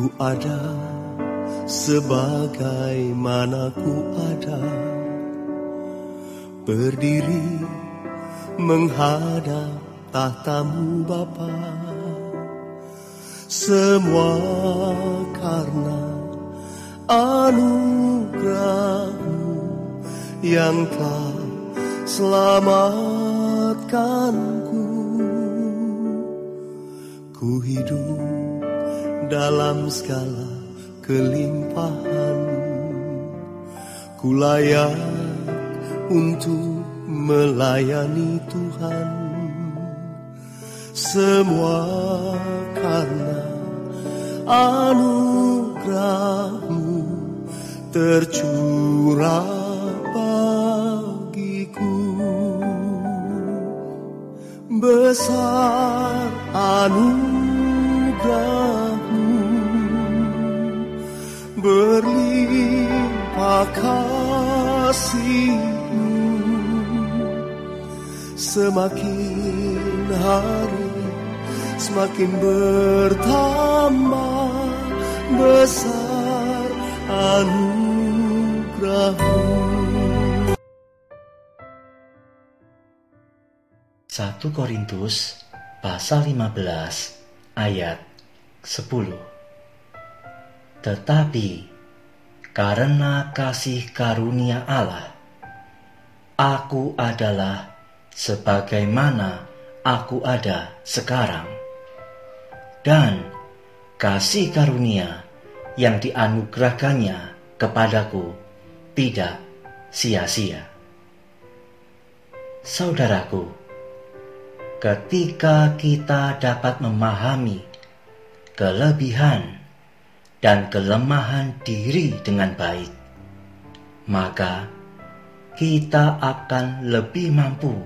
Ku ada sebagaimana ku ada. Berdiri menghadap tahtamu Bapa. Semua karena anugerahmu yang telah selamatkanku Ku hidup dalam segala kelimpahan. Ku layak untuk melayani Tuhan. Semua karena anugerahmu tercurah Besar anugerahmu berlimpah kasihmu. Semakin hari semakin bertambah besar anugerahmu. 1 Korintus pasal 15 ayat 10 Tetapi karena kasih karunia Allah aku adalah sebagaimana aku ada sekarang. Dan kasih karunia yang dianugerahkannya kepadaku tidak sia-sia. Saudaraku, ketika kita dapat memahami kelebihan dan kelemahan diri dengan baik, maka kita akan lebih mampu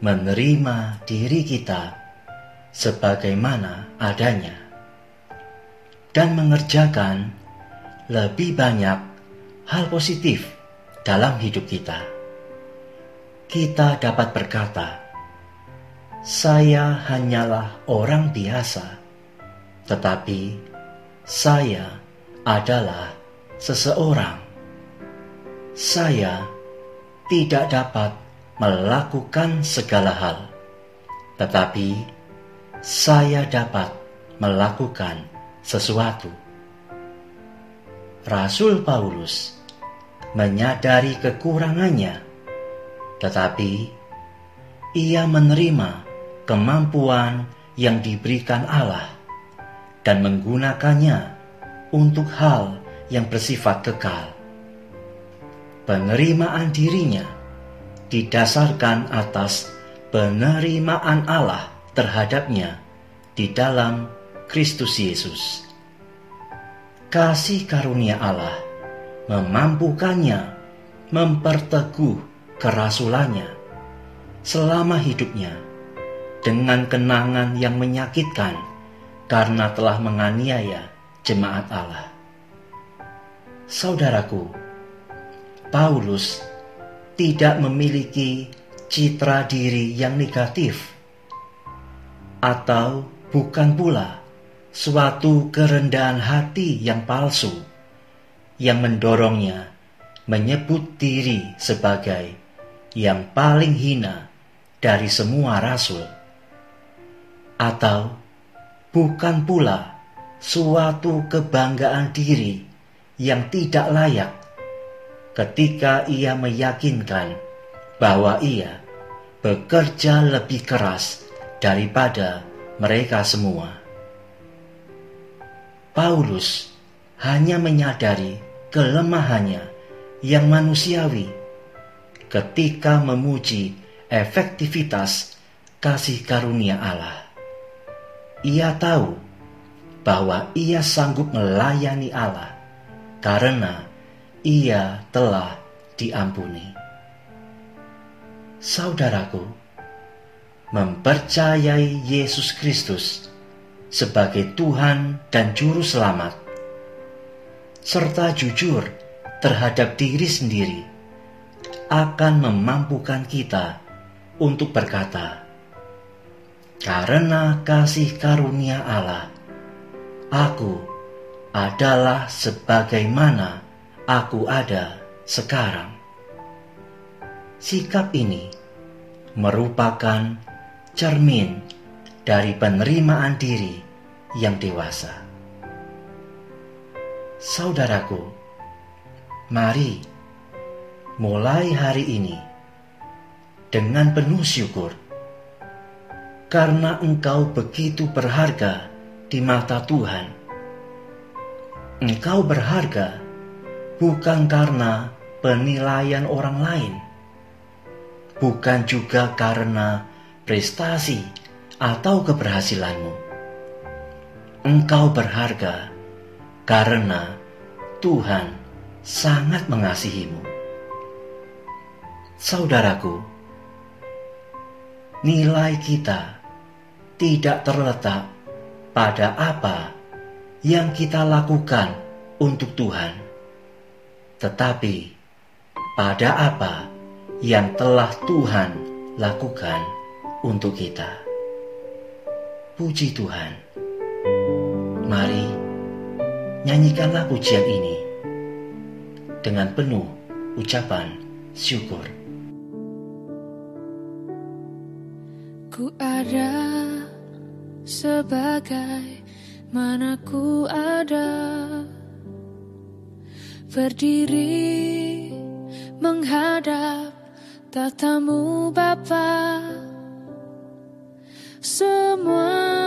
menerima diri kita sebagaimana adanya dan mengerjakan lebih banyak hal positif dalam hidup kita. Kita dapat berkata, saya hanyalah orang biasa, tetapi saya adalah seseorang. Saya tidak dapat melakukan segala hal, tetapi saya dapat melakukan sesuatu. Rasul Paulus menyadari kekurangannya, tetapi ia menerima kemampuan yang diberikan Allah dan menggunakannya untuk hal yang bersifat kekal. Penerimaan dirinya didasarkan atas penerimaan Allah terhadapnya di dalam Kristus Yesus. Kasih karunia Allah memampukannya memperteguh kerasulannya selama hidupnya dengan kenangan yang menyakitkan karena telah menganiaya jemaat Allah. Saudaraku, Paulus tidak memiliki citra diri yang negatif atau bukan pula suatu kerendahan hati yang palsu yang mendorongnya menyebut diri sebagai yang paling hina dari semua rasul, atau bukan pula suatu kebanggaan diri yang tidak layak ketika ia meyakinkan bahwa ia bekerja lebih keras daripada mereka semua. Paulus hanya menyadari kelemahannya yang manusiawi ketika memuji efektivitas kasih karunia Allah. Ia tahu bahwa ia sanggup melayani Allah karena ia telah diampuni. Saudaraku, mempercayai Yesus Kristus sebagai Tuhan dan Juru Selamat, serta jujur terhadap diri sendiri, akan memampukan kita untuk berkata, "Karena kasih karunia Allah, aku adalah sebagaimana aku ada sekarang. Sikap ini merupakan cermin dari penerimaan diri yang dewasa. Saudaraku, mari mulai hari ini dengan penuh syukur karena engkau begitu berharga di mata Tuhan. Engkau berharga bukan karena penilaian orang lain, bukan juga karena prestasi atau keberhasilanmu engkau berharga karena Tuhan sangat mengasihimu. Saudaraku, nilai kita tidak terletak pada apa yang kita lakukan untuk Tuhan, tetapi pada apa yang telah Tuhan lakukan untuk kita. Puji Tuhan. Mari nyanyikanlah pujian ini dengan penuh ucapan syukur. Ku ada sebagai mana ku ada. Berdiri menghadap tatamu Bapa. Semua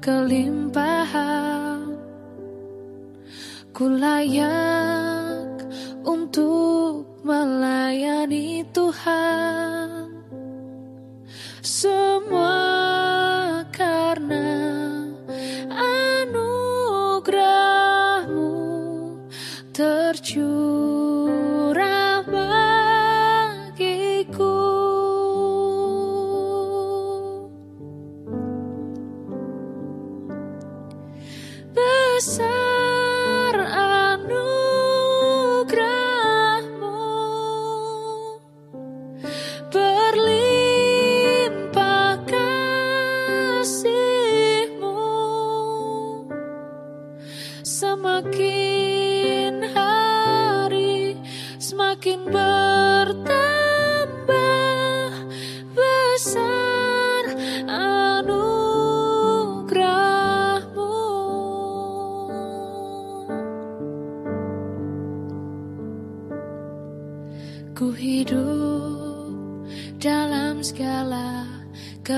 kelimpahan. Ku layak untuk melayani Tuhan. Semua tercurah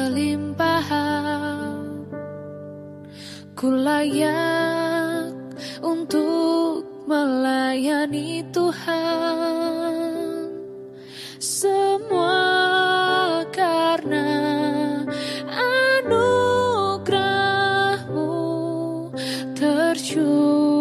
kelimpahan Ku layak untuk melayani Tuhan. Semua karena anugerahmu tercurah